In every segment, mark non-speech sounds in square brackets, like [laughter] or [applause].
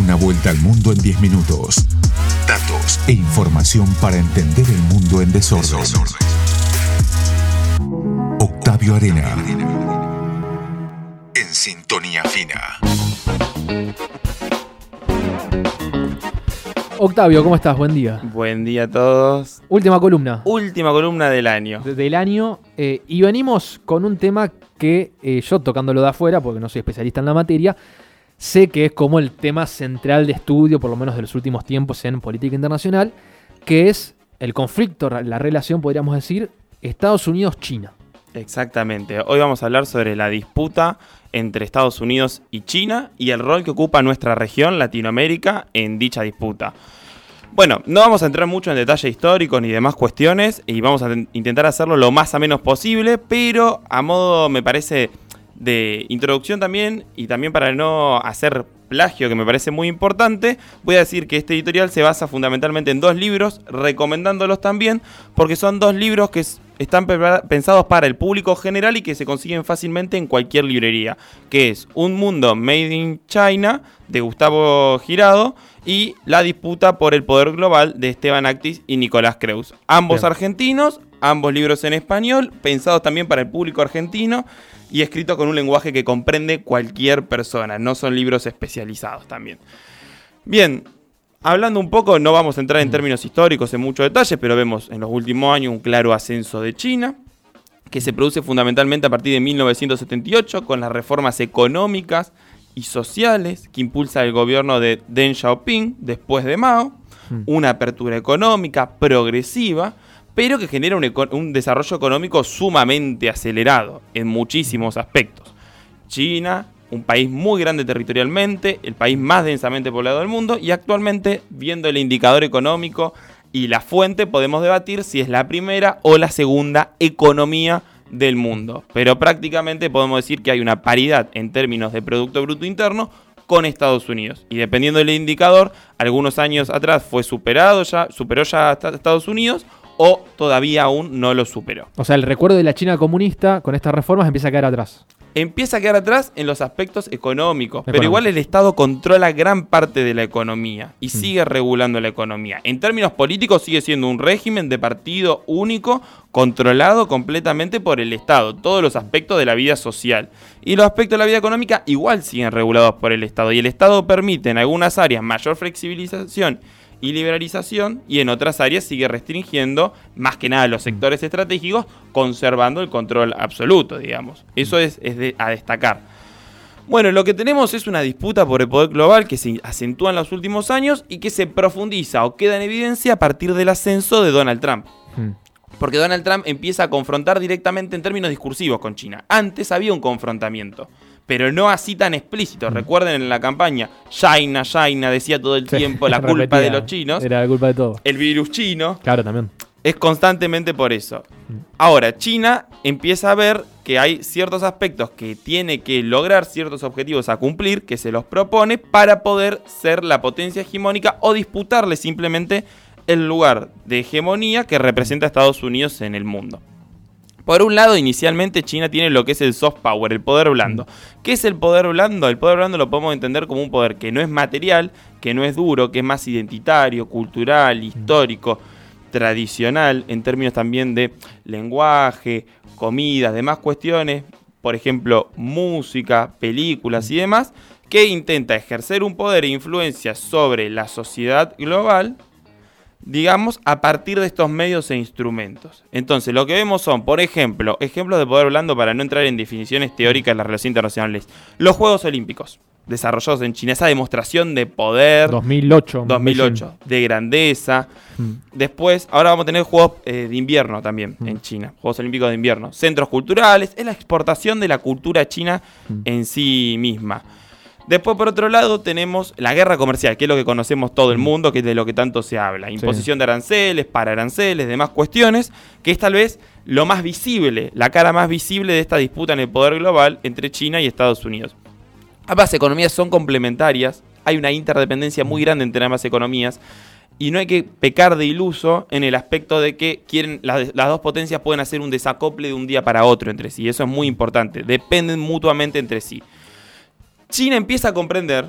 Una vuelta al mundo en 10 minutos. Datos e información para entender el mundo en desorden. Octavio Arena. En sintonía fina. Octavio, ¿cómo estás? Buen día. Buen día a todos. Última columna Última columna del año. de- del año eh, y venimos con un tema que eh, yo tocándolo de afuera, porque no soy especialista en la materia, sé que es como el tema central de estudio, por lo menos de los últimos tiempos en política internacional, que es el conflicto, la relación, podríamos decir, Estados Unidos-China. Exactamente. Hoy vamos a hablar sobre la disputa entre Estados Unidos y China y el rol que ocupa nuestra región, Latinoamérica, en dicha disputa. Bueno, no vamos a entrar mucho en detalles históricos ni demás cuestiones y vamos a ten- intentar hacerlo lo más a menos posible, pero a modo, me parece, de introducción también y también para no hacer plagio, que me parece muy importante, voy a decir que este editorial se basa fundamentalmente en dos libros, recomendándolos también, porque son dos libros que están pensados para el público general y que se consiguen fácilmente en cualquier librería, que es Un Mundo Made in China, de Gustavo Girado, y La Disputa por el Poder Global, de Esteban Actis y Nicolás Creus. Ambos Bien. argentinos, ambos libros en español, pensados también para el público argentino y escrito con un lenguaje que comprende cualquier persona, no son libros especializados también. Bien, hablando un poco, no vamos a entrar en términos históricos en muchos detalles, pero vemos en los últimos años un claro ascenso de China, que se produce fundamentalmente a partir de 1978 con las reformas económicas y sociales que impulsa el gobierno de Deng Xiaoping después de Mao, Mm. una apertura económica progresiva, pero que genera un, desarrollo económico sumamente acelerado en muchísimos aspectos. China, un país muy grande territorialmente, el país más densamente poblado del mundo y actualmente, viendo el indicador económico y la fuente, podemos debatir si es la primera o la segunda economía del mundo. Pero prácticamente podemos decir que hay una paridad en términos de Producto Bruto Interno con Estados Unidos. Y dependiendo del indicador, algunos años atrás fue superado ya, superó ya a Esta- Estados Unidos o todavía aún no lo superó. O sea, el recuerdo de la China comunista con estas reformas empieza a caer atrás. empieza a quedar atrás en los aspectos económicos, pero igual el Estado controla gran parte de la economía y sigue regulando la economía. En términos políticos sigue siendo un régimen de partido único controlado completamente por el Estado, todos los aspectos de la vida social. Y los aspectos de la vida económica igual siguen regulados por el Estado y el Estado permite en algunas áreas mayor flexibilización y liberalización y en otras áreas sigue restringiendo más que nada los sectores estratégicos conservando el control absoluto, digamos. Eso es, es de- a destacar. Bueno, lo que tenemos es una disputa por el poder global que se acentúa en los últimos años y que se profundiza o queda en evidencia a partir del ascenso de Donald Trump. Mm. Porque Donald Trump empieza a confrontar directamente en términos discursivos con China. Antes había un confrontamiento, pero no así tan explícito. Recuerden en la campaña, China, China, decía todo el Mm. Sí, tiempo [laughs] la culpa repetía. de los chinos, Era la culpa de todo. el virus chino, Claro, también. es constantemente por eso. Mm. Ahora, China empieza a ver que hay ciertos aspectos que tiene que lograr, ciertos objetivos a cumplir, que se los propone para poder ser la potencia hegemónica o disputarle simplemente el lugar de hegemonía que representa a Estados Unidos en el mundo. Por un lado, inicialmente China tiene lo que es el soft power, el poder blando. ¿Qué es el poder blando? El poder blando lo podemos entender como un poder que no es material, que no es duro, que es más identitario, cultural, histórico, tradicional, en términos también de lenguaje, comidas, demás cuestiones, por ejemplo, música, películas y demás, que intenta ejercer un poder e influencia sobre la sociedad global digamos, a partir de estos medios e instrumentos. Entonces, lo que vemos son, por ejemplo, ejemplos de poder blando para no entrar en definiciones teóricas de las relaciones internacionales. Los Juegos Olímpicos, desarrollados en China, esa demostración de poder, 2008. 2008, de grandeza. Mm. Después, ahora vamos a tener Juegos eh, de invierno también Mm. en China, Juegos Olímpicos de invierno. Centros culturales, es la exportación de la cultura china Mm. en sí misma. Después, por otro lado, tenemos la guerra comercial, que es lo que conocemos todo el mundo, que es de lo que tanto se habla. Imposición de aranceles, para aranceles, demás cuestiones, que es tal vez lo más visible, la cara más visible de esta disputa en el poder global entre China y Estados Unidos. Ambas economías son complementarias, hay una interdependencia muy grande entre ambas economías, y no hay que pecar de iluso en el aspecto de que quieren las, las dos potencias pueden hacer un desacople de un día para otro entre sí. Eso es muy importante. Dependen mutuamente entre sí. China empieza a comprender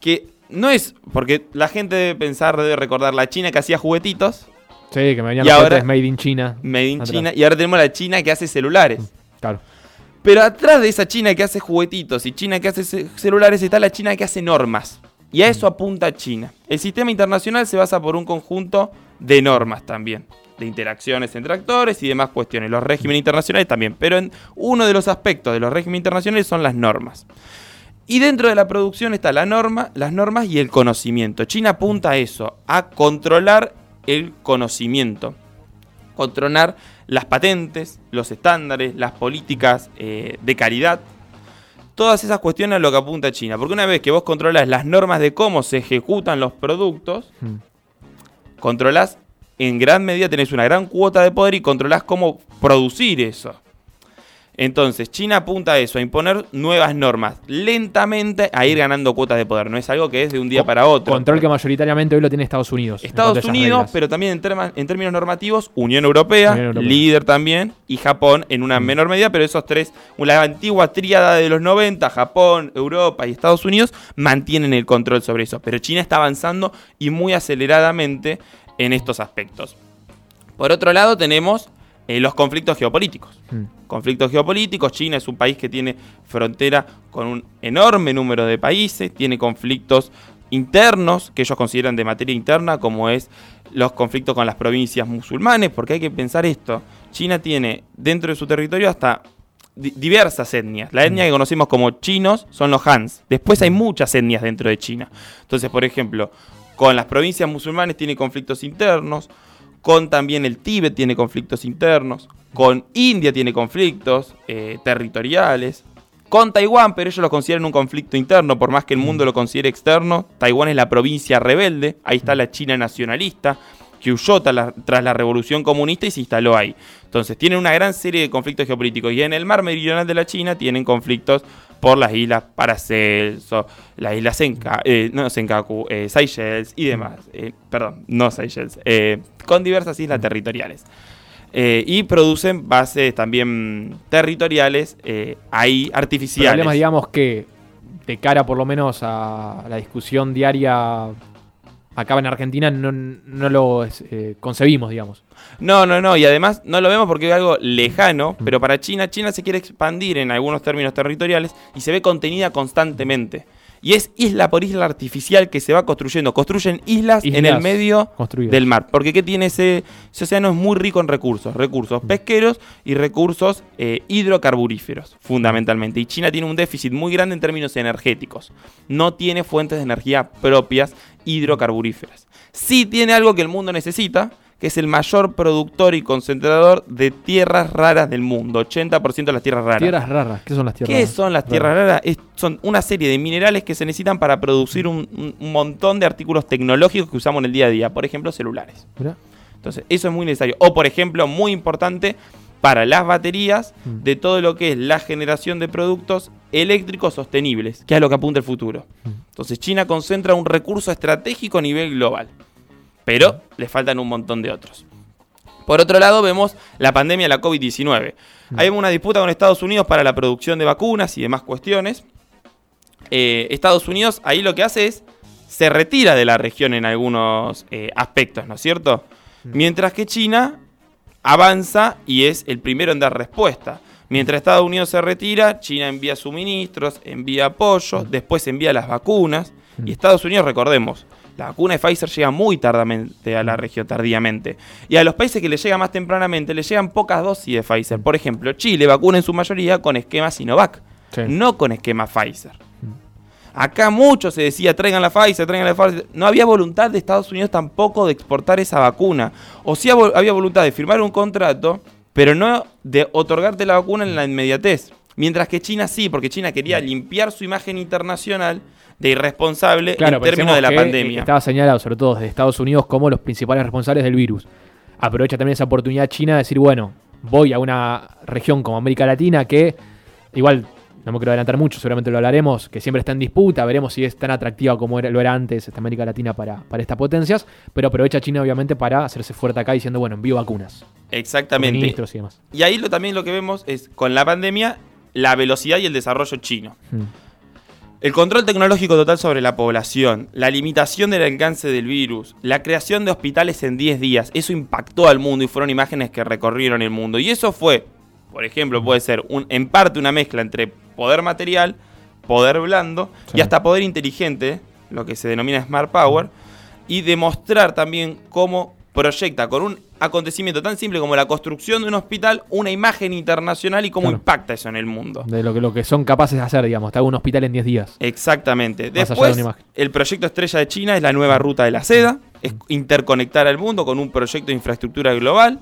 que no es, porque la gente debe pensar, debe recordar la China que hacía juguetitos, Sí, que me venían Y los Made in China. made in Atrás. China, y ahora tenemos la China que hace celulares. Claro. Pero atrás de esa China que hace juguetitos y China que hace ce- celulares está la China que hace normas. Y a eso apunta China. El sistema internacional se basa por un conjunto de normas también. De interacciones entre actores y demás cuestiones. Los regímenes internacionales también. Pero en uno de los aspectos de los regímenes internacionales son las normas. Y dentro de la producción está la norma, las normas y el conocimiento. China apunta a eso, a controlar el conocimiento. Controlar las patentes, los estándares, las políticas eh, de caridad. Todas esas cuestiones a lo que apunta China. Porque una vez que vos controlas las normas de cómo se ejecutan los productos, Mm. controlás en gran medida, tenés una gran cuota de poder y controlás cómo producir eso. Entonces, China apunta a eso, a imponer nuevas normas, lentamente a ir ganando cuotas de poder. No es algo que es de un día para otro. Control que mayoritariamente hoy lo tiene Estados Unidos. Estados Unidos, pero también en, terma- en términos normativos, Unión Europea, Unión Europea. líder también, y Japón en una menor medida, pero esos tres, la antigua tríada de los 90, Japón, Europa y Estados Unidos, mantienen el control sobre eso. Pero China está avanzando y muy aceleradamente en estos aspectos. Por otro lado, tenemos eh, los conflictos geopolíticos. Mm. Conflictos geopolíticos, China es un país que tiene frontera con un enorme número de países, tiene conflictos internos que ellos consideran de materia interna, como es los conflictos con las provincias musulmanes, porque hay que pensar esto, China tiene dentro de su territorio hasta di- diversas etnias. La etnia que conocemos como chinos son los Hans. Después hay muchas etnias dentro de China. Entonces, por ejemplo, con las provincias musulmanes tiene conflictos internos, con también el Tíbet tiene conflictos internos, con India tiene conflictos eh, territoriales, con Taiwán, pero ellos lo consideran un conflicto interno, por más que el mundo lo considere externo. Taiwán es la provincia rebelde, ahí está la China nacionalista, que huyó tras la, tras la revolución comunista y se instaló ahí. Entonces tienen una gran serie de conflictos geopolíticos y en el mar meridional de la China tienen conflictos por las islas Paracelso, las islas Senka, eh, no Senkaku, eh, Seychelles y demás. Eh, perdón, no Seychelles, eh, con diversas islas territoriales. Y producen bases también territoriales ahí artificiales. Problemas, digamos, que de cara por lo menos a la discusión diaria acá en Argentina no, no lo eh, concebimos, digamos. No, no, no, y además no lo vemos porque es algo lejano, Mm. pero para China, China se quiere expandir en algunos términos territoriales y se ve contenida constantemente. Y es isla por isla artificial que se va construyendo. Construyen islas, en el medio construidas. del mar. Porque ¿qué tiene ese, ese océano? Es muy rico en recursos. Recursos pesqueros y recursos eh, hidrocarburíferos, fundamentalmente. Y China tiene un déficit muy grande en términos energéticos. No tiene fuentes de energía propias hidrocarburíferas. Sí tiene algo que el mundo necesita, que es el mayor productor y concentrador de tierras raras del mundo. 80% de las tierras raras. Tierras raras. ¿Qué son las tierras ¿Qué raras? son las tierras raras? Es- son una serie de minerales que se necesitan para producir un, un- un montón de artículos tecnológicos que usamos en el día a día. Por ejemplo, celulares. Mirá. Entonces, eso es muy necesario. O, por ejemplo, muy importante para las baterías Mm. de todo lo que es la generación de productos eléctricos sostenibles, que es a lo que apunta el futuro. Mm. Entonces, China concentra un recurso estratégico a nivel global, pero le faltan un montón de otros. Por otro lado, vemos la pandemia de la COVID-19. Hay una disputa con Estados Unidos para la producción de vacunas y demás cuestiones. Eh, Estados Unidos ahí lo que hace es se retira de la región en algunos eh, aspectos, ¿no es cierto? Mientras que China avanza y es el primero en dar respuesta. Mientras Estados Unidos se retira, China envía suministros, envía apoyo, después envía las vacunas. Y Estados Unidos, recordemos, la vacuna de Pfizer llega muy tardamente a la región, tardíamente. Y a los países que le llega más tempranamente, le llegan pocas dosis de Pfizer. Por ejemplo, Chile vacuna en su mayoría con esquema Sinovac, Sí. no con esquema Pfizer. Acá mucho se decía, traigan la Pfizer, traigan la Pfizer. No había voluntad de Estados Unidos tampoco de exportar esa vacuna. O sí hab- había voluntad de firmar un contrato, pero no de otorgarte la vacuna en la inmediatez. Mientras que China sí, porque China quería limpiar su imagen internacional de irresponsable Claro, en términos de la que, pandemia. Estaba señalado, sobre todo desde Estados Unidos, como los principales responsables del virus. Aprovecha también esa oportunidad China de decir, bueno, voy a una región como América Latina que, igual, no me quiero adelantar mucho, seguramente lo hablaremos, que siempre está en disputa, veremos si es tan atractiva como era- lo era antes esta América Latina para, para estas potencias, pero aprovecha China obviamente para hacerse fuerte acá diciendo, bueno, envío vacunas, Exactamente. ministros y demás. Y ahí lo, también lo que vemos es, con la pandemia, la velocidad y el desarrollo chino. Mm. El control tecnológico total sobre la población, la limitación del alcance del virus, la creación de hospitales en 10 días, eso impactó al mundo y fueron imágenes que recorrieron el mundo. Y eso fue, por ejemplo, puede ser un, en parte una mezcla entre poder material, poder blando Sí. y hasta poder inteligente, lo que se denomina Smart Power, y demostrar también cómo proyecta con un acontecimiento tan simple como la construcción de un hospital una imagen internacional y cómo Claro. impacta eso en el mundo. De lo que, lo que son capaces de hacer, digamos. Te hago un hospital en 10 días. Exactamente. Más allá de Después, el proyecto estrella de China es la nueva ruta de la seda, es interconectar al mundo con un proyecto de infraestructura global.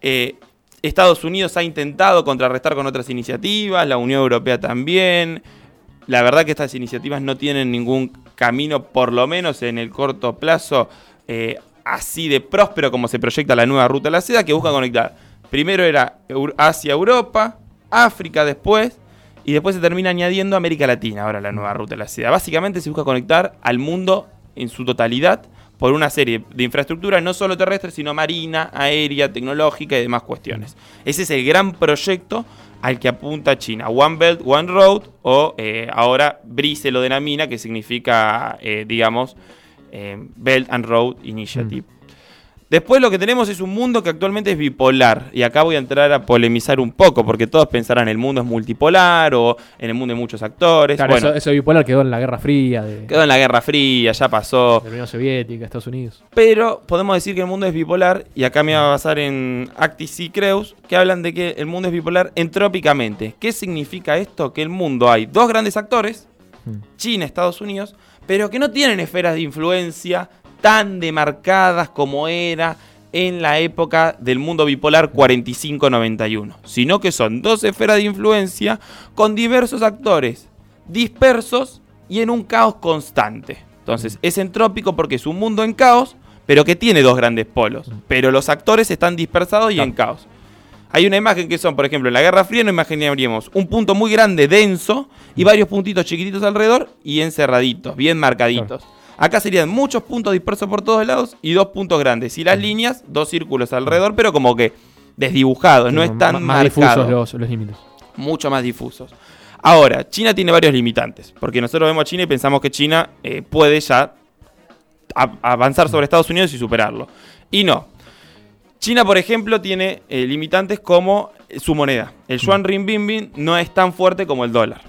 Eh, Estados Unidos ha intentado contrarrestar con otras iniciativas, la Unión Europea también. La verdad que estas iniciativas no tienen ningún camino, por lo menos en el corto plazo, eh, así de próspero como se proyecta la nueva ruta de la seda, que busca conectar. Primero era Eur- Asia-Europa, África después, y después se termina añadiendo América Latina, ahora la nueva ruta de la seda. Básicamente se busca conectar al mundo en su totalidad por una serie de infraestructuras, no solo terrestres, sino marina, aérea, tecnológica y demás cuestiones. Ese es el gran proyecto al que apunta China. One Belt, One Road, o eh, ahora BRICE lo denomina, que significa, eh, digamos, eh, Belt and Road Initiative. Después lo que tenemos es un mundo que actualmente es bipolar. Y acá voy a entrar a polemizar un poco, porque todos pensarán el mundo es multipolar o en el mundo hay muchos actores. Claro, bueno, eso, eso bipolar quedó en la Guerra Fría de, quedó en la Guerra Fría, ya pasó. de la Unión Soviética, Estados Unidos. Pero podemos decir que el mundo es bipolar, y acá me voy a basar en Actis y Creus, que hablan de que el mundo es bipolar entrópicamente. ¿Qué significa esto? Que el mundo hay dos grandes actores, Hmm. China, Estados Unidos, pero que no tienen esferas de influencia tan demarcadas como era en la época del mundo bipolar 45-91, sino que son dos esferas de influencia con diversos actores dispersos y en un caos constante. Entonces, es entrópico porque es un mundo en caos, pero que tiene dos grandes polos, pero los actores están dispersados y en caos. Hay una imagen que son, por ejemplo, en la Guerra Fría nos imaginaríamos un punto muy grande, denso, y varios puntitos chiquititos alrededor y encerraditos, bien marcaditos. Acá serían muchos puntos dispersos por todos lados y dos puntos grandes. Y las líneas, dos círculos alrededor, pero como que desdibujados, no Como están más marcados difusos los, los límites. mucho más difusos. Ahora, China tiene varios limitantes, porque nosotros vemos a China y pensamos que China eh, puede ya avanzar sobre Estados Unidos y superarlo. Y no. China, por ejemplo, tiene eh, limitantes como eh, su moneda. El yuan renminbi no es tan fuerte como el dólar.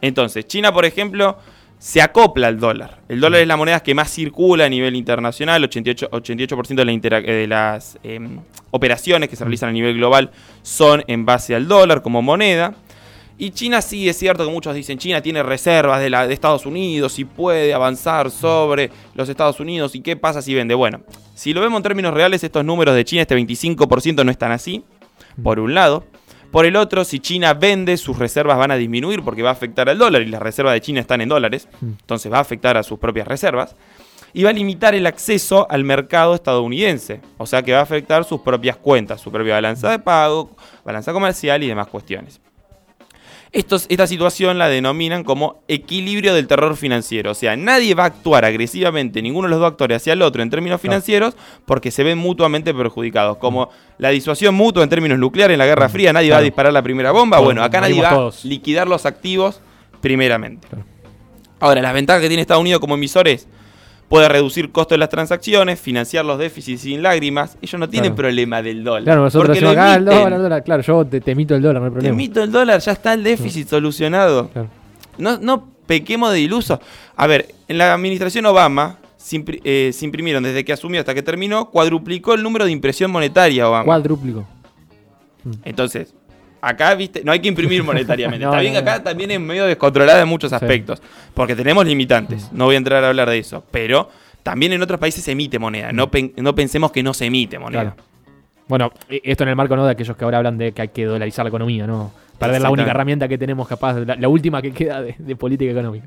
Entonces, China, por ejemplo, se acopla al dólar. El dólar es la moneda que más circula a nivel internacional. 88%, 88% de, la eh, de las em, operaciones que se realizan a nivel global son en base al dólar como moneda. Y China sí es cierto que muchos dicen China tiene reservas de, la, de Estados Unidos y puede avanzar sobre los Estados Unidos y qué pasa si vende. Bueno, si lo vemos en términos reales, estos números de China, este 25% no están así, por un lado. Por el otro, si China vende, sus reservas van a disminuir porque va a afectar al dólar y las reservas de China están en dólares, entonces va a afectar a sus propias reservas. Y va a limitar el acceso al mercado estadounidense, o sea que va a afectar sus propias cuentas, su propia balanza de pago, balanza comercial y demás cuestiones. Estos- esta situación la denominan como equilibrio del terror financiero. O sea, nadie va a actuar agresivamente, ninguno de los dos actores hacia el otro en términos financieros, porque se ven mutuamente perjudicados. Como la disuasión mutua en términos nucleares en la Guerra Fría, nadie va a disparar la primera bomba. Bueno, acá nadie va a liquidar los activos primeramente. Ahora, las ventajas que tiene Estados Unidos como emisor es puede reducir costos de las transacciones, financiar los déficits sin lágrimas. Ellos no tienen Claro. problema del dólar. Claro, nosotros porque decimos acá el dólar, el dólar. Claro, yo te, te emito el dólar, no hay Te problema. emito el dólar, ya está el déficit solucionado. Claro. No, no pequemos de ilusos. A ver, en la administración Obama se, impri- eh, se imprimieron desde que asumió hasta que terminó, cuadruplicó el número de impresión monetaria Obama. Cuadrúplico. Entonces, acá, viste, no hay que imprimir [laughs] monetariamente. No, Está bien no, acá no. también es medio descontrolada en muchos Sí. aspectos, porque tenemos limitantes. No voy a entrar a hablar de eso, pero también en otros países se emite moneda. No, pen- no pensemos que no se emite moneda. Claro. Bueno, e- esto en el marco ¿no? de aquellos que ahora hablan de que hay que dolarizar la economía, ¿no? Perder la única herramienta que tenemos capaz, la, la última que queda de, de política económica.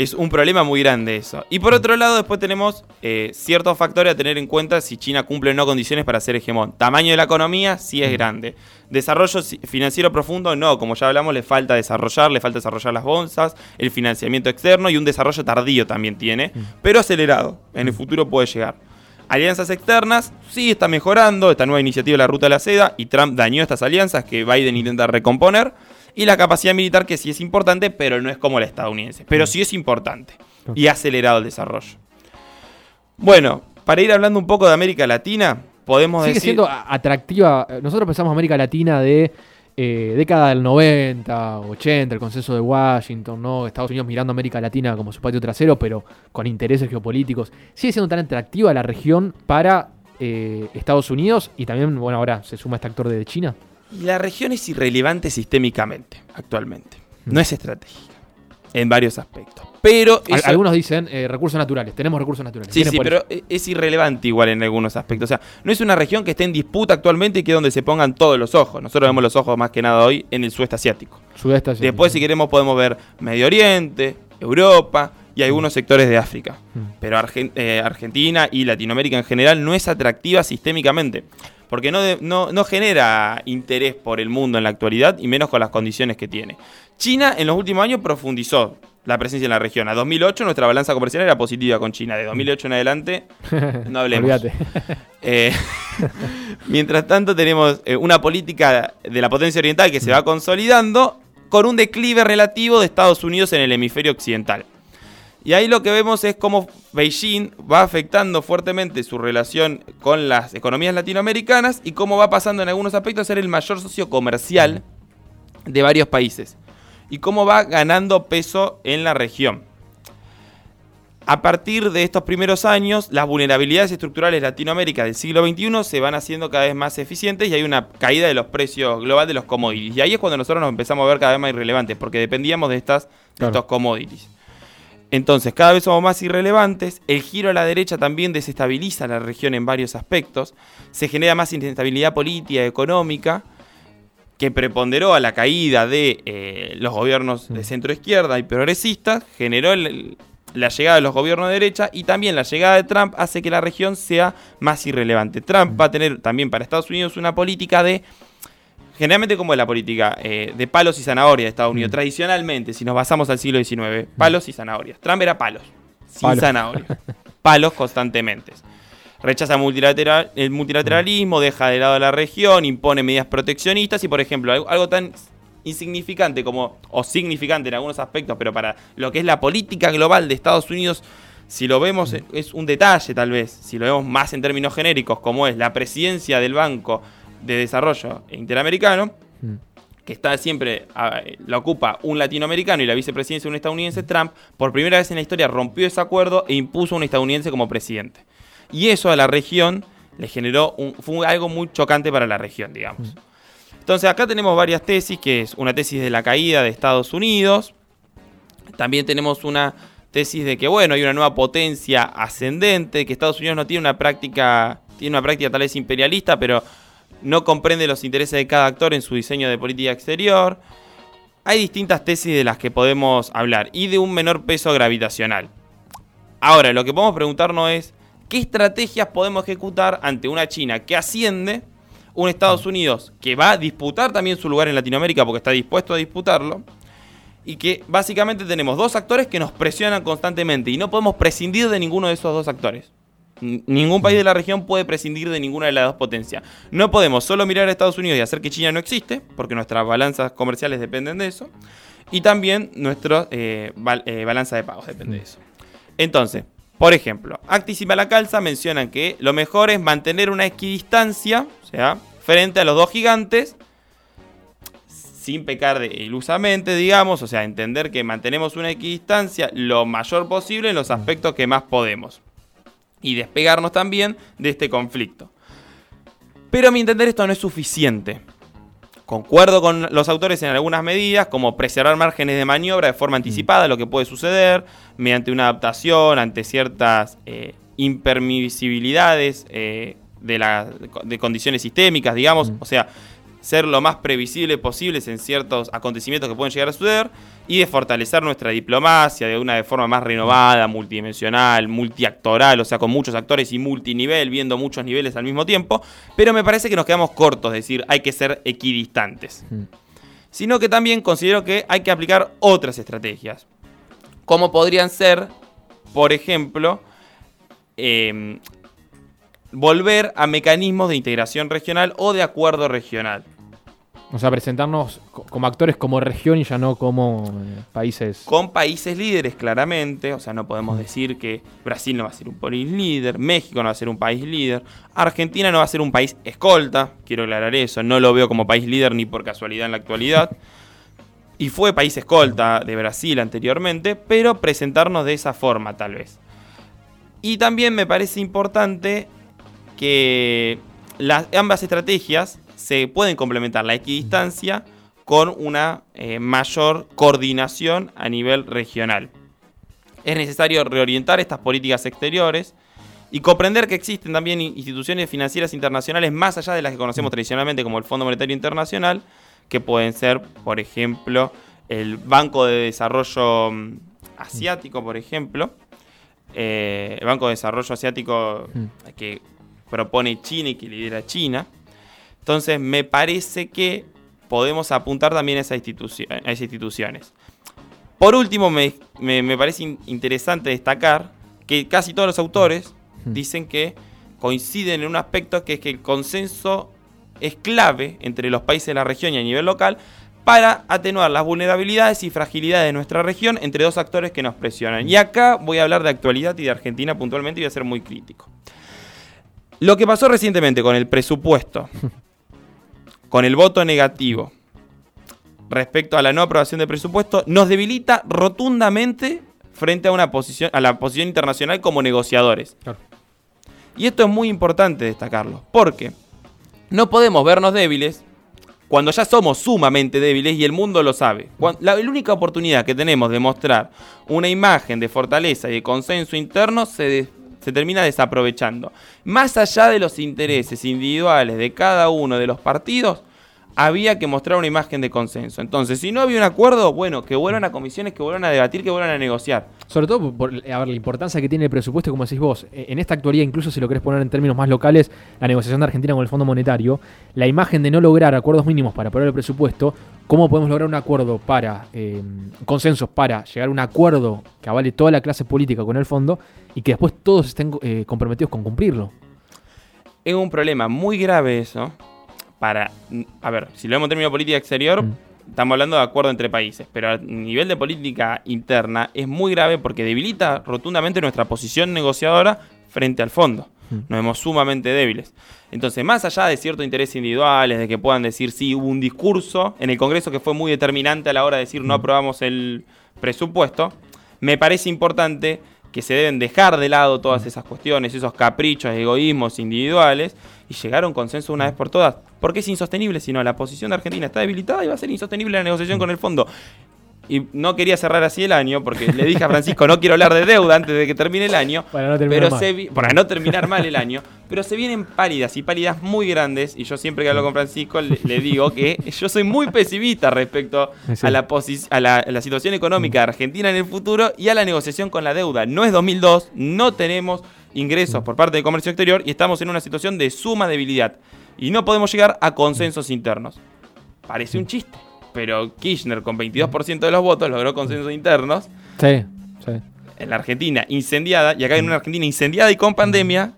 Es un problema muy grande eso. Y por otro lado, después tenemos eh, ciertos factores a tener en cuenta si China cumple o no condiciones para ser hegemón. Tamaño de la economía, sí es grande. Desarrollo financiero profundo, no. Como ya hablamos, le falta desarrollar, le falta desarrollar las bolsas, el financiamiento externo y un desarrollo tardío también tiene, pero acelerado. En el futuro puede llegar. Alianzas externas, sí está mejorando, esta nueva iniciativa de la Ruta de la Seda, y Trump dañó estas alianzas que Biden intenta recomponer. Y la capacidad militar que sí es importante, pero no es como la estadounidense, pero sí es importante y ha acelerado el desarrollo. Bueno, para ir hablando un poco de América Latina, podemos Sigue decir... siendo a- atractiva. Nosotros pensamos América Latina de eh, década del 90, 80, el consenso de Washington, ¿no? Estados Unidos mirando a América Latina como su patio trasero, pero con intereses geopolíticos. Sigue siendo tan atractiva la región para eh, Estados Unidos y también, bueno, ahora se suma este actor de China. La región es irrelevante sistémicamente, actualmente. No es estratégica, en varios aspectos. Pero eso- Algunos dicen eh, recursos naturales, tenemos recursos naturales. Sí, sí, pero eso. e- es irrelevante igual en algunos aspectos. O sea, no es una región que esté en disputa actualmente y que es donde se pongan todos los ojos. Nosotros vemos los ojos más que nada hoy en el sudeste asiático. Sudeste asiático. Después, si queremos, podemos ver Medio Oriente, Europa y algunos sectores de África. Mm. Pero Argen- eh, Argentina y Latinoamérica en general no es atractiva sistémicamente. Porque no, no, no genera interés por el mundo en la actualidad y menos con las condiciones que tiene. China en los últimos años profundizó la presencia en la región. A 2008 nuestra balanza comercial era positiva con China. De 2008 en adelante [laughs] no hablemos. [laughs] Eh, [laughs] mientras tanto, tenemos eh, una política de la potencia oriental que se va consolidando con un declive relativo de Estados Unidos en el hemisferio occidental. Y ahí lo que vemos es cómo Beijing va afectando fuertemente su relación con las economías latinoamericanas y cómo va pasando en algunos aspectos a ser el mayor socio comercial de varios países. Y cómo va ganando peso en la región. A partir de estos primeros años, las vulnerabilidades estructurales de Latinoamérica del siglo XXI se van haciendo cada vez más eficientes y hay una caída de los precios global de los commodities. Y ahí es cuando nosotros nos empezamos a ver cada vez más irrelevantes, porque dependíamos de, estas, de Claro. estos commodities. Entonces, cada vez somos más irrelevantes, el giro a la derecha también desestabiliza la región en varios aspectos, se genera más inestabilidad política y económica, que preponderó a la caída de eh, los gobiernos de centro izquierda y progresistas, generó el- la llegada de los gobiernos de derecha y también la llegada de Trump hace que la región sea más irrelevante. Trump va a tener también para Estados Unidos una política de, generalmente como es la política, eh, de palos y zanahorias de Estados Unidos. Tradicionalmente, si nos basamos al siglo XIX, palos y zanahorias. Trump era palos, sin Palos. zanahorias. Palos constantemente. Rechaza multilateral- el multilateralismo, deja de lado a la región, impone medidas proteccionistas y, por ejemplo, algo, algo tan insignificante como, o significante en algunos aspectos, pero para lo que es la política global de Estados Unidos, si lo vemos es un detalle tal vez, si lo vemos más en términos genéricos, como es la presidencia del Banco de Desarrollo Interamericano, Mm. que está siempre, la ocupa un latinoamericano y la vicepresidencia un estadounidense, Trump, por primera vez en la historia rompió ese acuerdo e impuso a un estadounidense como presidente. Y eso a la región le generó, un- fue algo muy chocante para la región, digamos. Entonces acá tenemos varias tesis, que es una tesis de la caída de Estados Unidos, también tenemos una tesis de que, bueno, hay una nueva potencia ascendente, que Estados Unidos no tiene una práctica, tiene una práctica tal vez imperialista, pero no comprende los intereses de cada actor en su diseño de política exterior. Hay distintas tesis de las que podemos hablar y de un menor peso gravitacional. Ahora, lo que podemos preguntarnos es, ¿qué estrategias podemos ejecutar ante una China que asciende, un Estados Unidos que va a disputar también su lugar en Latinoamérica porque está dispuesto a disputarlo? y que básicamente tenemos dos actores que nos presionan constantemente y no podemos prescindir de ninguno de esos dos actores. Ningún país de la región puede prescindir de ninguna de las dos potencias. No podemos solo mirar a Estados Unidos y hacer que China no existe, porque nuestras balanzas comerciales dependen de eso. Y también nuestra eh, eh, balanza de pagos depende de eso. Entonces, por ejemplo, Actis y Malacalza mencionan que lo mejor es mantener una equidistancia, o sea, frente a los dos gigantes, sin pecar de ilusamente, digamos, o sea, entender que mantenemos una equidistancia lo mayor posible en los aspectos que más podemos. Y despegarnos también de este conflicto. Pero a mi entender esto no es suficiente. Concuerdo con los autores en algunas medidas, como preservar márgenes de maniobra de forma anticipada, lo que puede suceder, mediante una adaptación ante ciertas eh, impermisibilidades eh, de, la- de condiciones sistémicas, digamos, o sea, ser lo más previsible posibles en ciertos acontecimientos que pueden llegar a suceder y de fortalecer nuestra diplomacia de una de forma más renovada, multidimensional, multiactoral, o sea, con muchos actores y multinivel, viendo muchos niveles al mismo tiempo, pero me parece que nos quedamos cortos, es decir, hay que ser equidistantes. Mm. Sino que también considero que hay que aplicar otras estrategias, como podrían ser, por ejemplo, em, volver a mecanismos de integración regional o de acuerdo regional. O sea, presentarnos co- como actores como región y ya no como eh, países. con países líderes claramente, o sea, no podemos decir que Brasil no va a ser un país líder, México no va a ser un país líder, Argentina no va a ser un país escolta, quiero aclarar eso, no lo veo como país líder ni por casualidad en la actualidad, y fue país escolta de Brasil anteriormente, pero presentarnos de esa forma tal vez. Y también me parece importante que las, ambas estrategias se pueden complementar la equidistancia con una eh, mayor coordinación a nivel regional. Es necesario reorientar estas políticas exteriores y comprender que existen también in- instituciones financieras internacionales más allá de las que conocemos tradicionalmente como el Fondo Monetario Internacional, que pueden ser, por ejemplo, el Banco de Desarrollo mm, Asiático, por ejemplo, eh, el Banco de Desarrollo Asiático Mm. que propone China y que lidera China. Entonces me parece que podemos apuntar también a, esa instituci- a esas instituciones. Por último, me, me- me parece in- interesante destacar que casi todos los autores Hmm. dicen que coinciden en un aspecto que es que el consenso es clave entre los países de la región y a nivel local para atenuar las vulnerabilidades y fragilidades de nuestra región entre dos actores que nos presionan. Y acá voy a hablar de actualidad y de Argentina puntualmente y voy a ser muy crítico. Lo que pasó recientemente con el presupuesto, [laughs] con el voto negativo respecto a la no aprobación del presupuesto, nos debilita rotundamente frente a, una posición, a la posición internacional como negociadores. Claro. Y esto es muy importante destacarlo, porque no podemos vernos débiles cuando ya somos sumamente débiles y el mundo lo sabe. La única oportunidad que tenemos de mostrar una imagen de fortaleza y de consenso interno se, de- se termina desaprovechando. Más allá de los intereses individuales de cada uno de los partidos, había que mostrar una imagen de consenso. Entonces, si no había un acuerdo, bueno, que vuelvan a comisiones, que vuelvan a debatir, que vuelvan a negociar. Sobre todo por, a ver, la importancia que tiene el presupuesto, como decís vos. Eh, En esta actualidad, incluso si lo querés poner en términos más locales, la negociación de Argentina con el Fondo Monetario, la imagen de no lograr acuerdos mínimos para aprobar el presupuesto, ¿cómo podemos lograr un acuerdo para, eh, consensos para llegar a un acuerdo que avale toda la clase política con el fondo y que después todos estén eh, comprometidos con cumplirlo? Es un problema muy grave eso. Para, a ver, si lo vemos en términos de política exterior, Mm. estamos hablando de acuerdo entre países, pero a nivel de política interna es muy grave porque debilita rotundamente nuestra posición negociadora frente al fondo. Mm. Nos vemos sumamente débiles. Entonces, más allá de ciertos intereses individuales, de que puedan decir sí, hubo un discurso en el Congreso que fue muy determinante a la hora de decir no aprobamos el presupuesto, me parece importante que se deben dejar de lado todas esas cuestiones, esos caprichos, egoísmos individuales y llegar a un consenso una vez por todas. Porque es insostenible, si no, la posición de Argentina está debilitada y va a ser insostenible la negociación con el fondo. Y no quería cerrar así el año porque le dije a Francisco no quiero hablar de deuda antes de que termine el año. Para no terminar pero mal. se vi- para no terminar mal el año. Pero se vienen pálidas y pálidas muy grandes. Y yo siempre que hablo con Francisco le, le digo que yo soy muy pesimista respecto Sí. a, la, posi- a, la, a la situación económica de Argentina en el futuro y a la negociación con la deuda. No es 2002, no tenemos ingresos por parte del comercio exterior y estamos en una situación de suma debilidad. Y no podemos llegar a consensos internos. Parece un chiste. Pero Kirchner con 22% de los votos logró consensos internos Sí, sí. en la Argentina incendiada, y acá en una Argentina incendiada y con pandemia,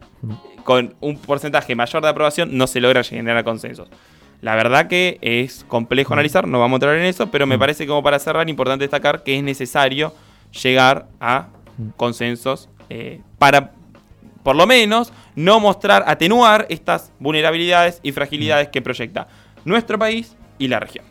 con un porcentaje mayor de aprobación, no se logra generar consensos. La verdad que es complejo analizar, no vamos a entrar en eso, pero me parece como para cerrar importante destacar que es necesario llegar a consensos eh, para, por lo menos, no mostrar, atenuar estas vulnerabilidades y fragilidades que proyecta nuestro país y la región.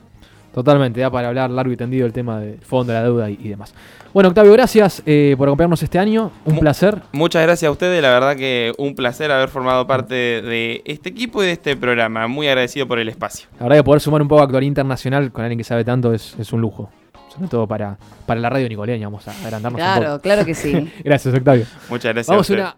Totalmente, da para hablar largo y tendido el tema del fondo, de la deuda y, y demás. Bueno, Octavio, gracias eh, por acompañarnos este año. Un placer. Muchas gracias a ustedes, la verdad que un placer haber formado parte de este equipo y de este programa. Muy agradecido por el espacio. La verdad que poder sumar un poco de actualidad internacional con alguien que sabe tanto es, es un lujo. Sobre todo para, para la radio nicoleña. Vamos a agrandarnos un Claro, poco. claro que sí. [laughs] Gracias, Octavio. Muchas gracias. Vamos a a ustedes. una